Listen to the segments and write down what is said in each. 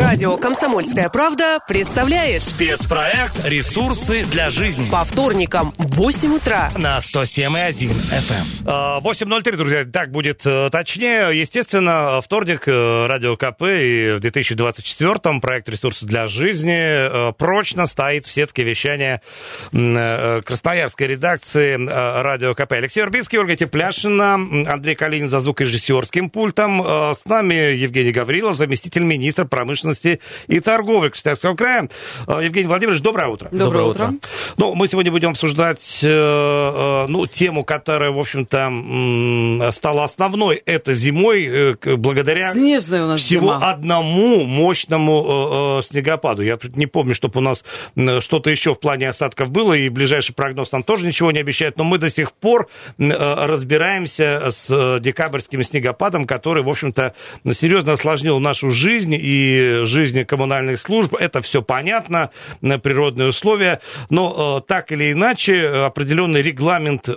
Радио «Комсомольская правда» представляет Спецпроект «Ресурсы для жизни». по вторникам в 8 утра. На 107,1 FM. 8.03, друзья, так будет э, точнее. Естественно, вторник, э, Радио КП, и в 2024-м проект «Ресурсы для жизни» э, прочно стоит в сетке вещания красноярской редакции Радио КП. Алексей Урбинский, Ольга Тепляшина, Андрей Калинин за звукорежиссерским пультом. С нами Евгений Гаврилов, заместитель министра промышленности и торговли Красноярского края. Э, Евгений Владимирович, доброе утро. Доброе утро. Ну, мы сегодня будем обсуждать э, э, ну, тему, которая, в общем-то, стала основной этой зимой благодаря Снежная у нас всего зима. одному мощному снегопаду. Я не помню, чтобы у нас что-то еще в плане осадков было, и ближайший прогноз нам тоже ничего не обещает, но мы до сих пор разбираемся с декабрьским снегопадом, который, в общем-то, серьезно осложнил нашу жизнь и жизнь коммунальных служб. Это все понятно, на природные условия, но э, так или иначе э, определенный регламент э,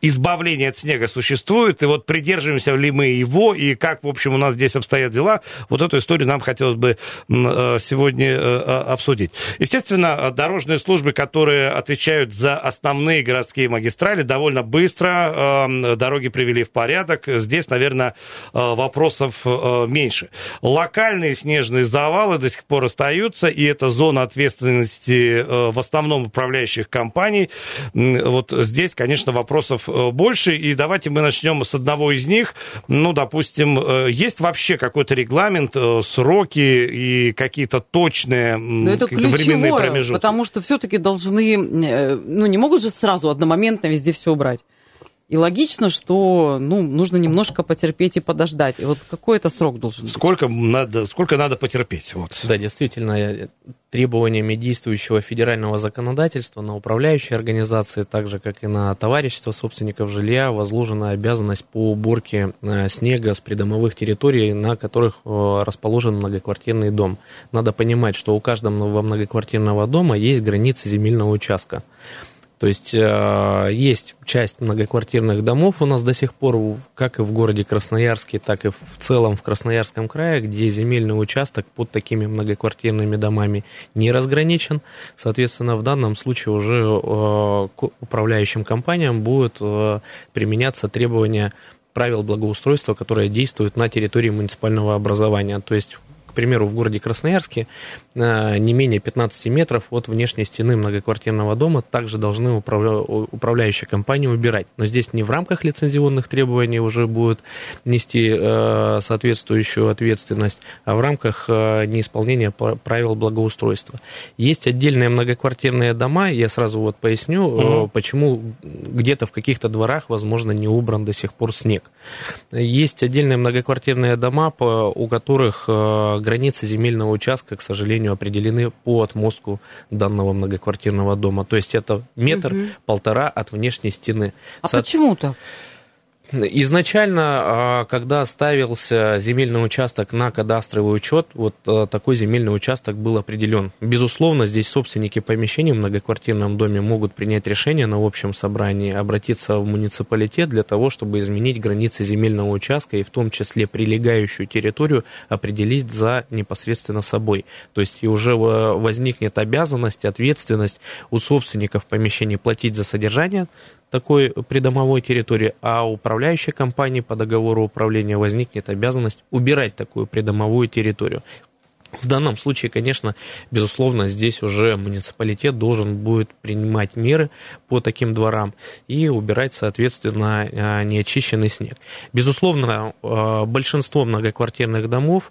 избавления от снега существует, и вот придерживаемся ли мы его, и как, в общем, у нас здесь обстоят дела, вот эту историю нам хотелось бы э, сегодня э, э, обсудить. Естественно, э, дорожные службы, которые отвечают за основные городские магистрали, довольно быстро э, дороги привели в порядок. Здесь, наверное, э, вопросов э, меньше. Локальные снежные завалы до сих пор остаются, и это зона ответственности э, в основном управляющих компаний. Вот здесь, конечно, вопросов э, больше, и давайте мы начнем с одного из них. Ну, допустим, э, есть вообще какой-то регламент, сроки и какие-то точные Но это временные ключевое, промежутки? потому что все-таки должны, ну, не могут же сразу одномоментно везде все убрать. И логично, что, ну, нужно немножко потерпеть и подождать. И вот какой это срок должен быть? Сколько надо, сколько надо потерпеть? Вот. Да, действительно, требованиями действующего федерального законодательства на управляющие организации, так же как и на товарищество собственников жилья, возложена обязанность по уборке э, снега с придомовых территорий, на которых э, расположен многоквартирный дом. Надо понимать, что у каждого многоквартирного дома есть границы земельного участка. То есть э, есть часть многоквартирных домов у нас до сих пор, как и в городе Красноярске, так и в целом в Красноярском крае, где земельный участок под такими многоквартирными домами не разграничен. Соответственно, в данном случае уже э, к управляющим компаниям будут э, применяться требования правил благоустройства, которые действуют на территории муниципального образования. То есть примеру, в городе Красноярске э, не менее 15 метров от внешней стены многоквартирного дома также должны управля- управляющие компании убирать. Но здесь не в рамках лицензионных требований уже будут нести э, соответствующую ответственность, а в рамках э, неисполнения пр- правил благоустройства. Есть отдельные многоквартирные дома, я сразу вот поясню, э, почему где-то в каких-то дворах, возможно, не убран до сих пор снег. Есть отдельные многоквартирные дома, у которых границы земельного участка, к сожалению, определены по отмостку данного многоквартирного дома. То есть это метр-полтора от внешней стены. А Со- почему так? Изначально, а, когда ставился земельный участок на кадастровый учет, вот а, такой земельный участок был определен. Безусловно, здесь собственники помещений в многоквартирном доме могут принять решение на общем собрании, обратиться в муниципалитет для того, чтобы изменить границы земельного участка и в том числе прилегающую территорию определить за непосредственно собой. То есть и уже э, возникнет обязанность, ответственность у собственников помещений платить за содержание такой придомовой территории, а управляющей компании по договору управления возникнет обязанность убирать такую придомовую территорию. В данном случае, конечно, безусловно, здесь уже муниципалитет должен будет принимать меры по таким дворам и убирать, соответственно, э, неочищенный снег. Безусловно, э, большинство многоквартирных домов,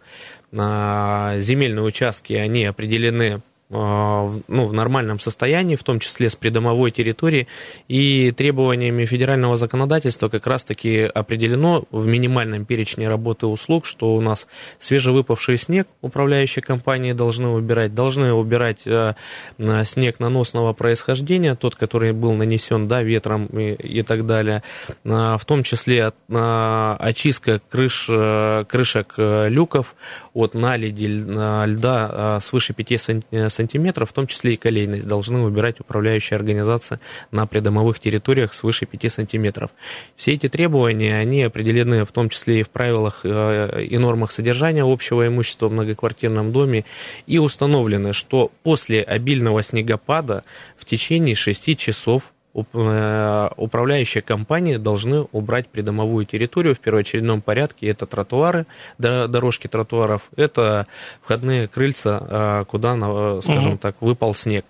э, земельные участки, они определены ну, в нормальном состоянии, в том числе с придомовой территории, и требованиями федерального законодательства как раз-таки определено в минимальном перечне работы услуг, что у нас свежевыпавший снег управляющие компании должны убирать, должны убирать э, э, снег наносного происхождения, тот, который был нанесен да, ветром и, и так далее, А, в том числе очистка крыш, э, крышек э, люков от наледи ль- льда а, свыше 5 сан- сантиметров, в том числе и колейность, должны убирать управляющие организации на придомовых территориях свыше 5 сантиметров. Все эти требования, они определены в том числе и в правилах э, и нормах содержания общего имущества в многоквартирном доме и установлены, что после обильного снегопада в течение 6 часов Э, управляющие компании должны убрать придомовую территорию в первоочередном порядке. Это тротуары, дорожки тротуаров, это входные крыльца, э, куда, скажем угу. так, выпал снег.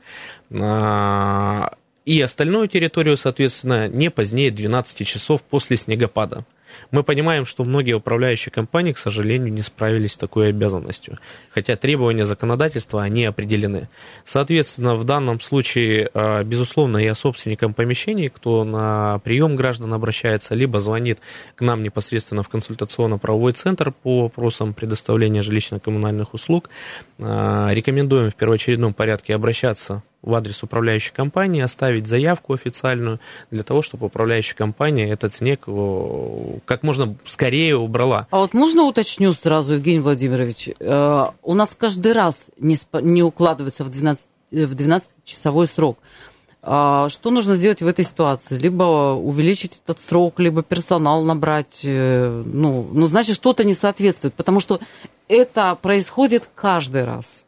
А, и остальную территорию, соответственно, не позднее 12 часов после снегопада. Мы понимаем, что многие управляющие компании, к сожалению, не справились с такой обязанностью, хотя требования законодательства, они определены. Соответственно, в данном случае, а, безусловно, я собственникам помещений, кто на прием граждан обращается, либо звонит к нам непосредственно в консультационно-правовой центр по вопросам предоставления жилищно-коммунальных услуг, а, рекомендуем в первоочередном порядке обращаться в адрес управляющей компании, оставить заявку официальную для того, чтобы управляющая компания этот снег как можно скорее убрала. А вот можно уточню сразу, Евгений Владимирович, э, у нас каждый раз не, не укладывается в 12, в 12-часовой срок. А что нужно сделать в этой ситуации? Либо увеличить этот срок, либо персонал набрать. Э, ну, ну значит, что-то не соответствует, потому что это происходит каждый раз.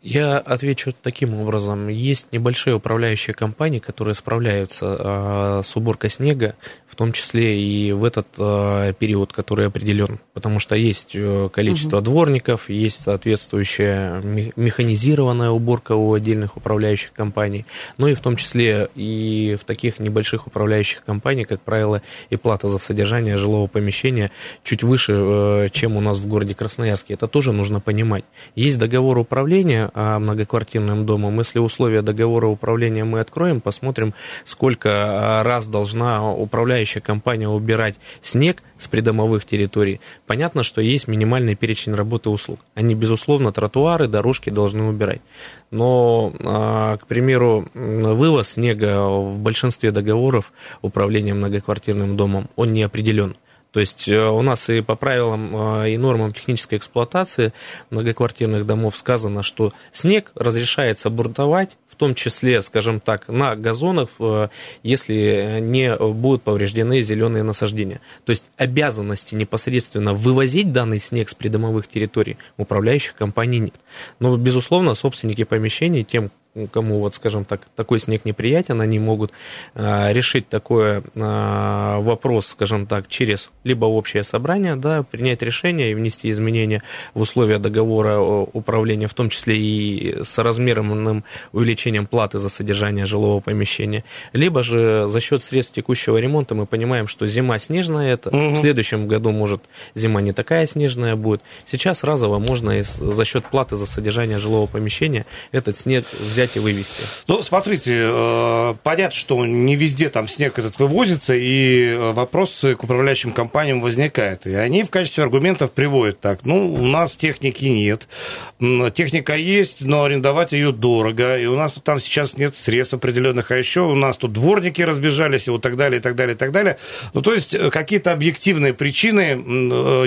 Я отвечу таким образом. Есть небольшие управляющие компании, которые справляются э, с уборкой снега, в том числе и в этот э, период, который определен. Потому что есть э, количество угу. дворников, есть соответствующая механизированная уборка у отдельных управляющих компаний. Ну и в том числе и в таких небольших управляющих компаний, как правило, и плата за содержание жилого помещения чуть выше, э, чем у нас в городе Красноярске. Это тоже нужно понимать. Есть договор управления многоквартирным домом. Если условия договора управления мы откроем, посмотрим, сколько а, раз должна управляющая компания убирать снег с придомовых территорий. Понятно, что есть минимальный перечень работы услуг. Они, безусловно, тротуары, дорожки должны убирать. Но, а, к примеру, вывоз снега в большинстве договоров управления многоквартирным домом, он не определен. То есть э, у нас и по правилам э, и нормам технической эксплуатации многоквартирных домов сказано, что снег разрешается буртовать в том числе, скажем так, на газонах, э, если не будут повреждены зеленые насаждения. То есть обязанности непосредственно вывозить данный снег с придомовых территорий управляющих компаний нет. Но, безусловно, собственники помещений тем, кому, вот, скажем так, такой снег неприятен, они могут э, решить такой э, вопрос, скажем так, через либо общее собрание, да, принять решение и внести изменения в условия договора управления, в том числе и с размерным увеличением платы за содержание жилого помещения, либо же за счет средств текущего ремонта мы понимаем, что зима снежная, это угу. в следующем году, может, зима не такая снежная будет. Сейчас разово можно и за счет платы за содержание жилого помещения этот снег взять и вывести? Ну, смотрите, э, понятно, что не везде там снег этот вывозится, и э, вопросы к управляющим компаниям возникают. И они в качестве аргументов приводят так, ну, у нас техники нет, техника есть, но арендовать ее дорого, и у нас там сейчас нет средств определенных, а еще у нас тут дворники разбежались, и вот так далее, и так далее, и так далее. Ну, то есть э, какие-то объективные причины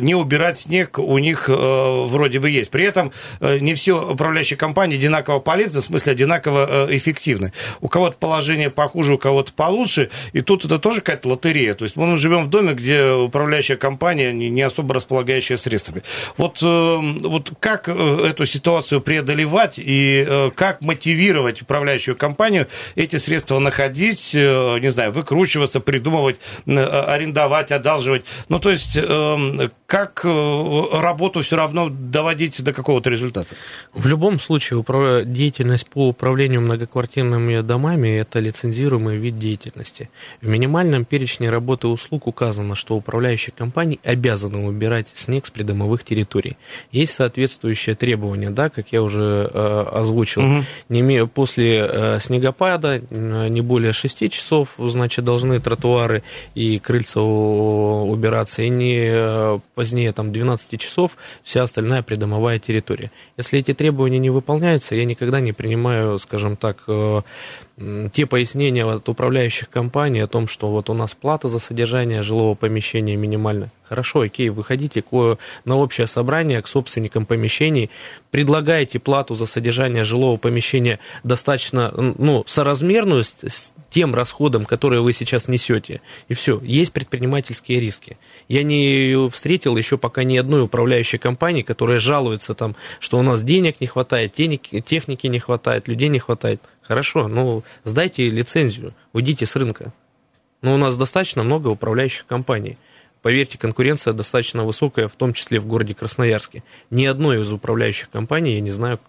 не убирать снег у них вроде бы есть. При этом не все управляющие компании одинаково полезны, в смысле одинаково э, эффективны. У кого-то положение похуже, у кого-то получше, и тут это тоже какая-то лотерея. То есть мы живем в доме, где управляющая компания не особо располагающая средствами. Вот, э, вот как э, эту ситуацию преодолевать и как мотивировать управляющую компанию эти средства находить, не знаю, выкручиваться, придумывать, арендовать, одалживать. Ну, то есть как работу все равно доводить до какого-то результата? В любом случае деятельность по управлению многоквартирными домами – это лицензируемый вид деятельности. В минимальном перечне работы услуг указано, что управляющие компании обязаны убирать снег с придомовых территорий. Есть соответствующие требования, да, как я уже э, озвучил. Угу. Не, после э, снегопада э, не более 6 часов, значит, должны тротуары и крыльца убираться, и не э, позднее там, 12 часов вся остальная придомовая территория. Если эти требования не выполняются, я никогда не принимаю скажем так, э, те пояснения от управляющих компаний о том, что вот у нас плата за содержание жилого помещения минимальная. Хорошо, окей, выходите на общее собрание к собственникам помещений, предлагаете плату за содержание жилого помещения достаточно ну, соразмерную с, с тем расходом, которые вы сейчас несете. И все, есть предпринимательские риски. Я не встретил еще пока ни одной управляющей компании, которая жалуется там, что у нас денег не хватает, техники не хватает, людей не хватает. Хорошо, ну сдайте лицензию, уйдите с рынка. Но у нас достаточно много управляющих компаний. Поверьте, конкуренция достаточно высокая, в том числе в городе Красноярске. Ни одной из управляющих компаний, я не знаю,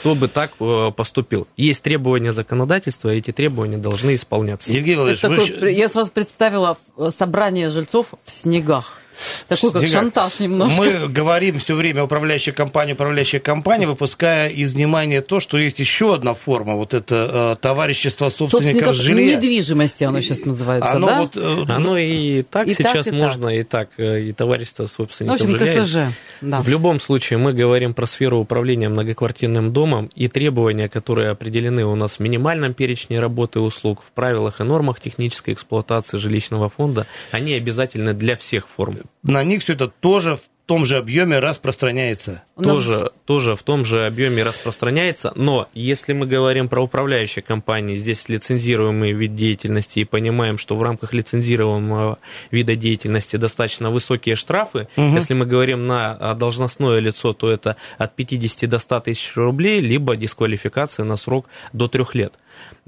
кто бы так э, поступил. Есть требования законодательства, и эти требования должны исполняться. Евгений Владимирович, такой, вы... Я сразу представила э, собрание жильцов в снегах. Такой как шантаж немножко. Мы говорим все время управляющая компания, управляющая компания, выпуская из внимания то, что есть еще одна форма, вот это э, товарищество собственников, собственников жилья. недвижимости оно сейчас называется, оно да? Вот, э, оно и так и сейчас так, и можно, так. и так, э, и товарищество собственников ну, в общем, жилья. ТСЖ, да. В любом случае мы говорим про сферу управления многоквартирным домом и требования, которые определены у нас в минимальном перечне работы и услуг, в правилах и нормах технической эксплуатации жилищного фонда, они обязательны для всех форм на них все это тоже в том же объеме распространяется. Тоже, нас... тоже в том же объеме распространяется, но если мы говорим про управляющие компании, здесь лицензируемый вид деятельности и понимаем, что в рамках лицензируемого вида деятельности достаточно высокие штрафы, угу. если мы говорим на а, должностное лицо, то это от 50 до 100 тысяч рублей, либо дисквалификация на срок до трех лет.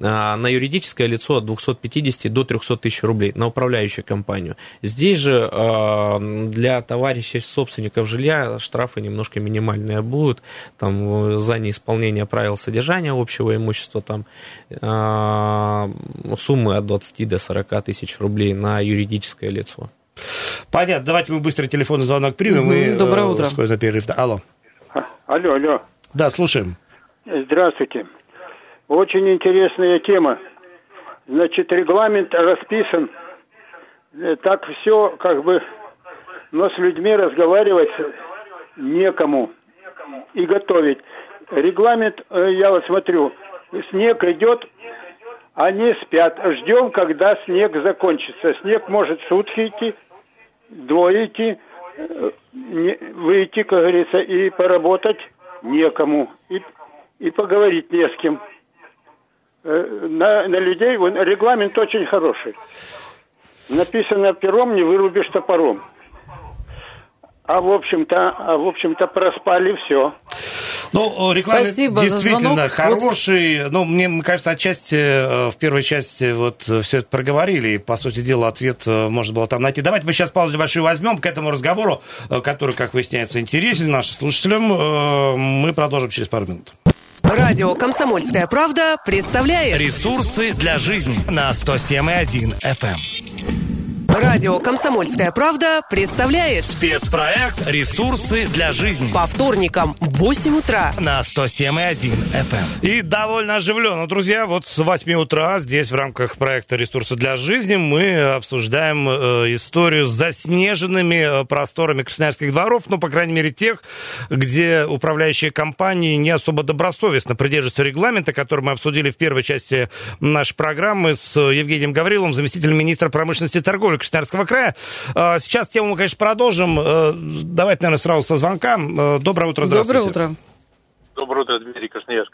А, на юридическое лицо от 250 до 300 тысяч рублей, на управляющую компанию. Здесь же а, для товарищей собственников жилья штрафы немножко минимальные будут, там за неисполнение правил содержания общего имущества, там а, суммы от 20 до 40 тысяч рублей на юридическое лицо. Понятно. Давайте мы быстро телефонный звонок примем. Угу. И, Доброе утро. На перерыв. Алло. Алло, алло. Да, слушаем. Здравствуйте. Очень интересная тема. Значит, регламент расписан. Э, так все как бы, но с людьми разговаривать некому и готовить. Регламент, э, я вот смотрю, снег идет, они спят. Ждем, когда снег закончится. Снег может сутки идти, двое идти, э, выйти, как говорится, и поработать некому, и, и поговорить не с кем. Э, на, на людей регламент очень хороший. Написано пером, не вырубишь топором. А в общем-то, а в общем-то проспали все. Ну, регламент Спасибо действительно хороший. Вот... Ну, мне кажется, отчасти э, в первой части вот все это проговорили, и, по сути дела, ответ э, можно было там найти. Давайте мы сейчас паузу небольшую возьмем к этому разговору, который, как выясняется, интересен нашим слушателям. Мы продолжим через пару минут. Радио «Комсомольская правда» представляет Ресурсы для жизни на 107,1 FM. Радио «Комсомольская правда» представляет спецпроект «Ресурсы для жизни» по вторникам в 8 утра на 107,1 FM. И довольно оживленно, друзья. Вот с 8 утра здесь в рамках проекта «Ресурсы для жизни» мы обсуждаем э, историю с заснеженными э, просторами красноярских дворов, ну, по крайней мере, тех, где управляющие компании не особо добросовестно придерживаются регламента, который мы обсудили в первой части нашей программы с Евгением Гавриловым, заместителем министра промышленности и торговли Красноярского края. А, сейчас тему мы, конечно, продолжим. Э, давайте, наверное, сразу со звонка. Э, доброе утро, здравствуйте. Доброе утро. Доброе утро, Дмитрий Красноярск.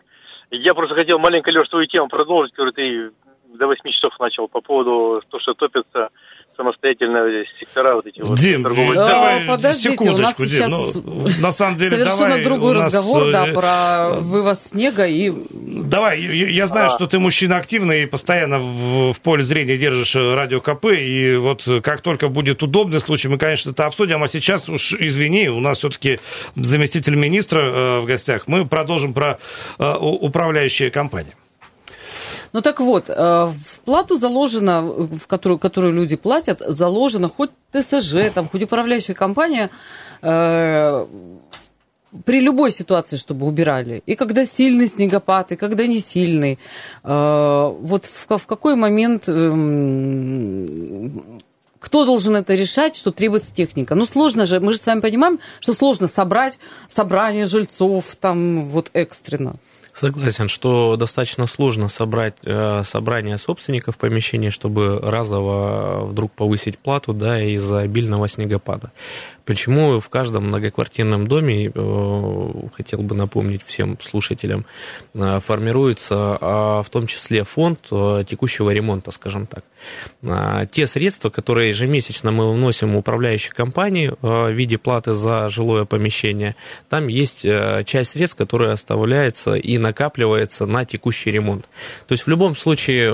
Я просто хотел маленько, Леш, свою тему продолжить, которую ты до 8 часов начал по поводу того, что топится самостоятельно сектора вот эти Дим, вот торговые. давай, подождите, секундочку, у нас Дим, сейчас ну, на самом деле, совершенно давай, другой нас... разговор, да, э, про вывоз снега и... Давай, я, я знаю, а. что ты мужчина активный и постоянно в, в поле зрения держишь э, радио КП, и вот как только будет удобный случай, мы, конечно, это обсудим, а сейчас уж, извини, у нас все-таки заместитель министра э, в гостях, мы продолжим про э, управляющие компании. Ну так вот, э, в плату заложено, в которую, которую люди платят, заложено хоть ТСЖ, там, хоть управляющая компания, э, при любой ситуации, чтобы убирали. И когда сильный снегопад, и когда не сильный. Э, вот в, в какой момент эм, кто должен это решать, что требуется техника? Ну, сложно же, мы же с вами понимаем, что сложно собрать собрание жильцов там вот экстренно. Согласен, что достаточно сложно собрать э, собрание собственников помещения, чтобы разово вдруг повысить плату да, из-за обильного снегопада. Почему в каждом многоквартирном доме, э, хотел бы напомнить всем слушателям, э, формируется э, в том числе фонд текущего ремонта, скажем так. Те средства, которые ежемесячно мы вносим в управляющие компании в виде платы за жилое помещение, там есть часть средств, которая оставляется и накапливается на текущий ремонт. То есть в любом случае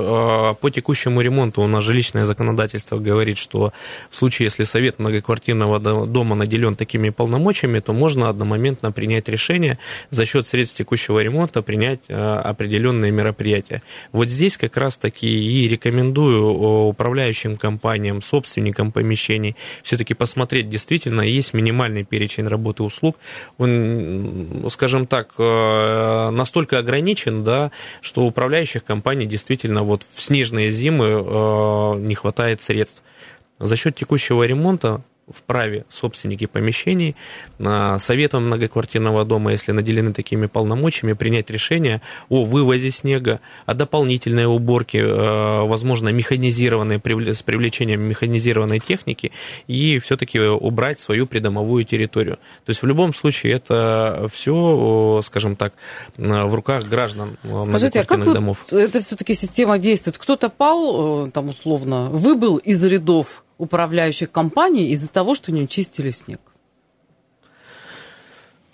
по текущему ремонту у нас жилищное законодательство говорит, что в случае, если совет многоквартирного дома дома наделен такими полномочиями, то можно одномоментно принять решение за счет средств текущего ремонта принять э, определенные мероприятия. Вот здесь как раз-таки и рекомендую э, управляющим компаниям, собственникам помещений все-таки посмотреть, действительно есть минимальный перечень работы услуг. Он, скажем так, э, настолько ограничен, да, что управляющих компаний действительно вот в снежные зимы не хватает средств. За счет текущего ремонта вправе собственники помещений советом многоквартирного дома, если наделены такими полномочиями, принять решение о вывозе снега, о дополнительной уборке, э, возможно, механизированной, с привлечением механизированной техники и все-таки убрать свою придомовую территорию. То есть в любом случае это все, скажем так, в руках граждан Скажите, а как домов. Это все-таки система действует? Кто-то пал, э, там условно, выбыл из рядов управляющих компаний из-за того, что не чистили снег?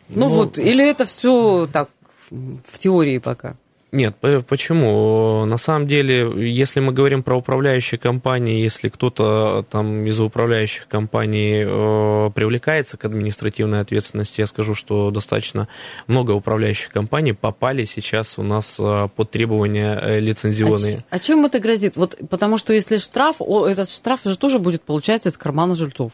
Ну, ну вот, или это все так в теории пока? Нет, почему? На самом деле, если мы говорим про управляющие компании, если кто-то там из управляющих компаний э, привлекается к административной ответственности, я скажу, что достаточно много управляющих компаний попали сейчас у нас э, под требования э, лицензионные. А, а чем это грозит? Вот, потому что если штраф, этот штраф же тоже будет получаться из кармана жильцов.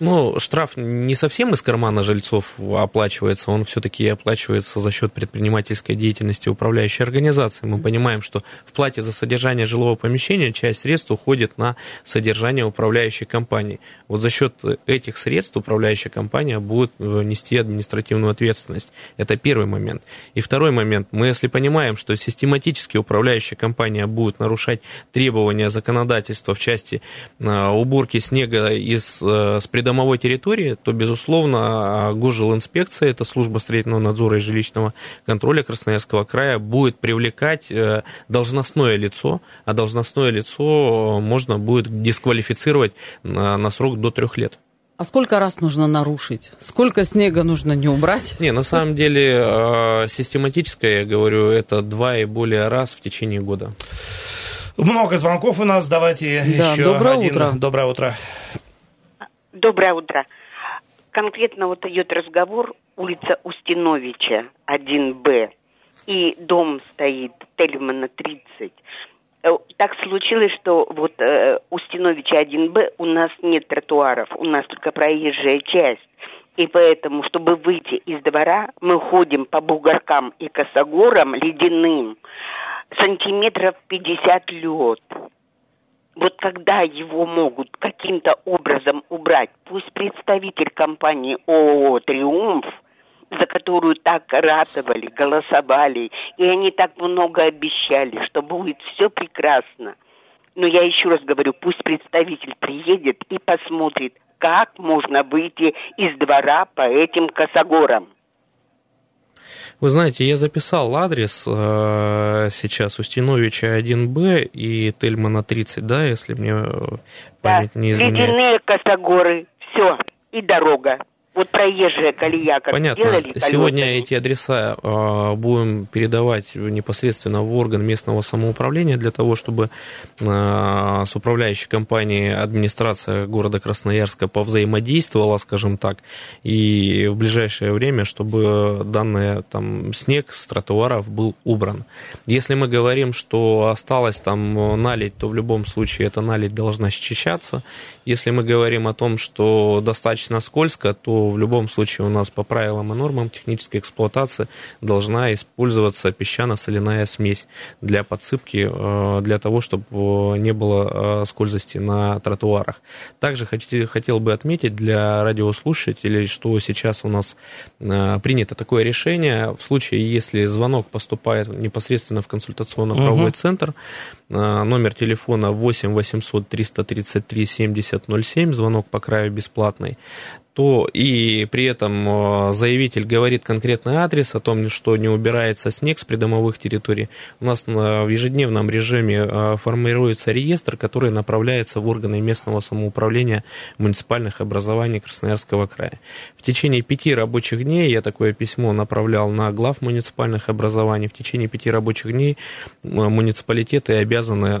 Ну, штраф не совсем из кармана жильцов оплачивается, он все-таки оплачивается за счет предпринимательской деятельности управляющей организации. Мы понимаем, что в плате за содержание жилого помещения часть средств уходит на содержание управляющей компании. Вот за счет этих средств управляющая компания будет э, нести административную ответственность. Это первый момент. И второй момент. Мы, если понимаем, что систематически управляющая компания будет нарушать требования законодательства в части э, уборки снега из, э, с предоставлением придомовой территории, то, безусловно, Госжилинспекция, это служба строительного надзора и жилищного контроля Красноярского края, будет привлекать э, должностное лицо, а должностное лицо можно будет дисквалифицировать на, на срок до трех лет. А сколько раз нужно нарушить? Сколько снега нужно не убрать? Не, на самом деле э, систематическое, я говорю, это два и более раз в течение года. Много звонков у нас, давайте да, еще доброе один. утро. Доброе утро. Доброе утро. Конкретно вот идет разговор улица Устиновича, 1Б, и дом стоит Тельмана 30. Э, так случилось, что вот э, Устиновича 1Б у нас нет тротуаров, у нас только проезжая часть. И поэтому, чтобы выйти из двора, мы ходим по бугоркам и косогорам ледяным, сантиметров 50 лед вот когда его могут каким-то образом убрать, пусть представитель компании ООО «Триумф», за которую так ратовали, голосовали, и они так много обещали, что будет все прекрасно. Но я еще раз говорю, пусть представитель приедет и посмотрит, как можно выйти из двора по этим косогорам. Вы знаете, я записал адрес э, сейчас Устиновича 1Б и Тельмана 30, да, если мне э, память да. не изменяет. Ледяные косогоры, все, и дорога вот проезжая колея, как Понятно. сделали. Сегодня эти адреса э, будем передавать непосредственно в орган местного самоуправления для того, чтобы э, с управляющей компанией администрация города Красноярска повзаимодействовала, скажем так, и в ближайшее время, чтобы данный там снег с тротуаров был убран. Если мы говорим, что осталось там налить, то в любом случае эта налить должна счищаться. Если мы говорим о том, что достаточно скользко, то в любом случае у нас по правилам и нормам технической эксплуатации должна использоваться песчано-соляная смесь для подсыпки, э, для того, чтобы не было скользости на тротуарах. Также хотел бы отметить для радиослушателей, что сейчас у нас принято такое решение в случае, если звонок поступает непосредственно в консультационно-правовой угу. центр, номер телефона 8 800 333 70 07, звонок по краю бесплатный то и при этом э, заявитель говорит конкретный адрес о том, что не убирается снег с придомовых территорий, у нас в ежедневном режиме э, формируется реестр, который направляется в органы местного самоуправления муниципальных образований Красноярского края. В течение пяти рабочих дней я такое письмо направлял на глав муниципальных образований. В течение пяти рабочих дней э, муниципалитеты обязаны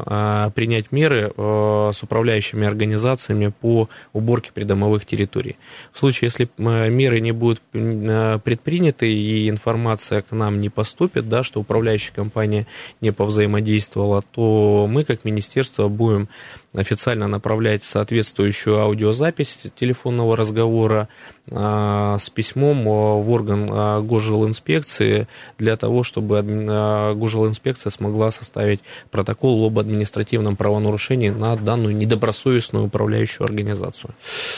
принять меры с управляющими организациями по уборке придомовых территорий. В случае, если меры не будут э, предприняты и информация к нам не поступит, да, что управляющая компания не повзаимодействовала, то мы, как министерство, будем официально направлять соответствующую аудиозапись телефонного разговора а, с письмом в орган а, госжилинспекции для того, чтобы а, госжилинспекция смогла составить протокол об административном правонарушении на данную недобросовестную управляющую организацию.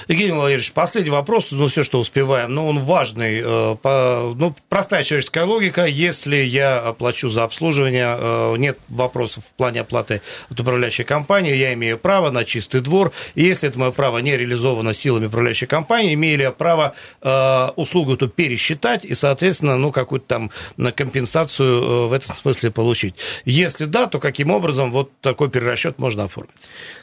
Евгений Владимирович, последний вопрос, ну все, что успеваем, но он важный. Э, ну, простая человеческая логика, если я оплачу за обслуживание, э, нет вопросов в плане оплаты от управляющей компании, я имею право на чистый двор, и если это мое право не реализовано силами управляющей компании, имею ли я право э, услугу эту пересчитать и, соответственно, ну, какую-то там на компенсацию э, в этом смысле получить. Если да, то каким образом вот такой перерасчет можно оформить?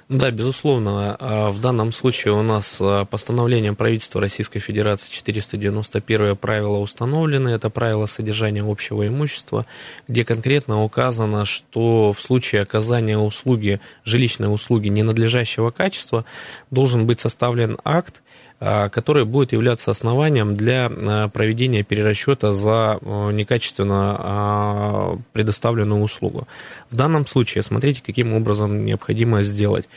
Да, безусловно. А в данном случае у нас а, постановлением правительства Российской Федерации 491 правило установлены. Это правило содержания общего имущества, где конкретно указано, что в случае оказания услуги, жилищной услуги ненадлежащего качества должен быть составлен акт, а, который будет являться основанием для а, проведения перерасчета за а, некачественно предоставленную услугу. В данном случае смотрите, каким образом необходимо сделать.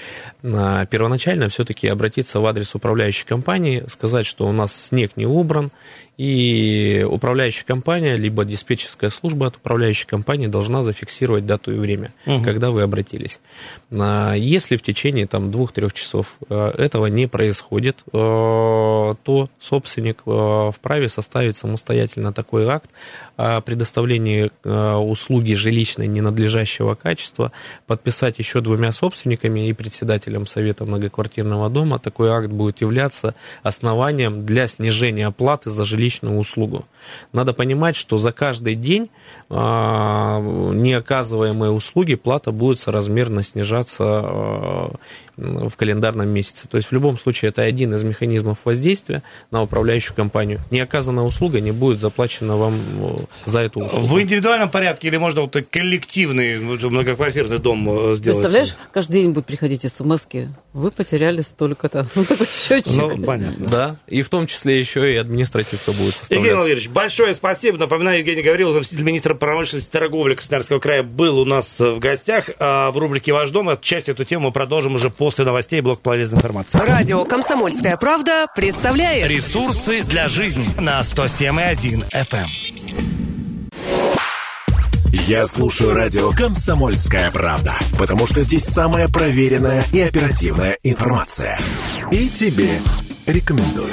Первоначально все-таки обратиться в адрес управляющей компании, сказать, что у нас снег не убран, и управляющая компания, либо диспетчерская служба от управляющей компании должна зафиксировать дату и время, угу. когда вы обратились. Если в течение там, двух-трех часов э, этого не происходит, э, то собственник э, вправе составить самостоятельно такой акт о предоставлении услуги жилищной ненадлежащего качества, подписать еще двумя собственниками и председателем Совета многоквартирного дома. Такой акт будет являться основанием для снижения оплаты за жилищную жилищную услугу. Надо понимать, что за каждый день неоказываемые услуги плата будет соразмерно снижаться а, в календарном месяце. То есть в любом случае это один из механизмов воздействия на управляющую компанию. Неоказанная услуга не будет заплачена вам э, за эту услугу. В индивидуальном порядке или можно вот коллективный многоквартирный дом э, сделать? Представляешь, каждый день будут приходить смс вы потеряли столько-то. Ну, такой счетчик. Ну, понятно. Да, и в том числе еще и административка будет составляться. Евгений Владимирович, большое спасибо. Напоминаю, Евгений Гаврилов, заместитель министра промышленности и торговли Краснодарского края, был у нас в гостях. А в рубрике «Ваш дом» часть эту тему мы продолжим уже после новостей и блок полезной информации. Радио «Комсомольская правда» представляет Ресурсы для жизни на 107,1 FM. Я слушаю радио «Комсомольская правда», потому что здесь самая проверенная и оперативная информация. И тебе рекомендую.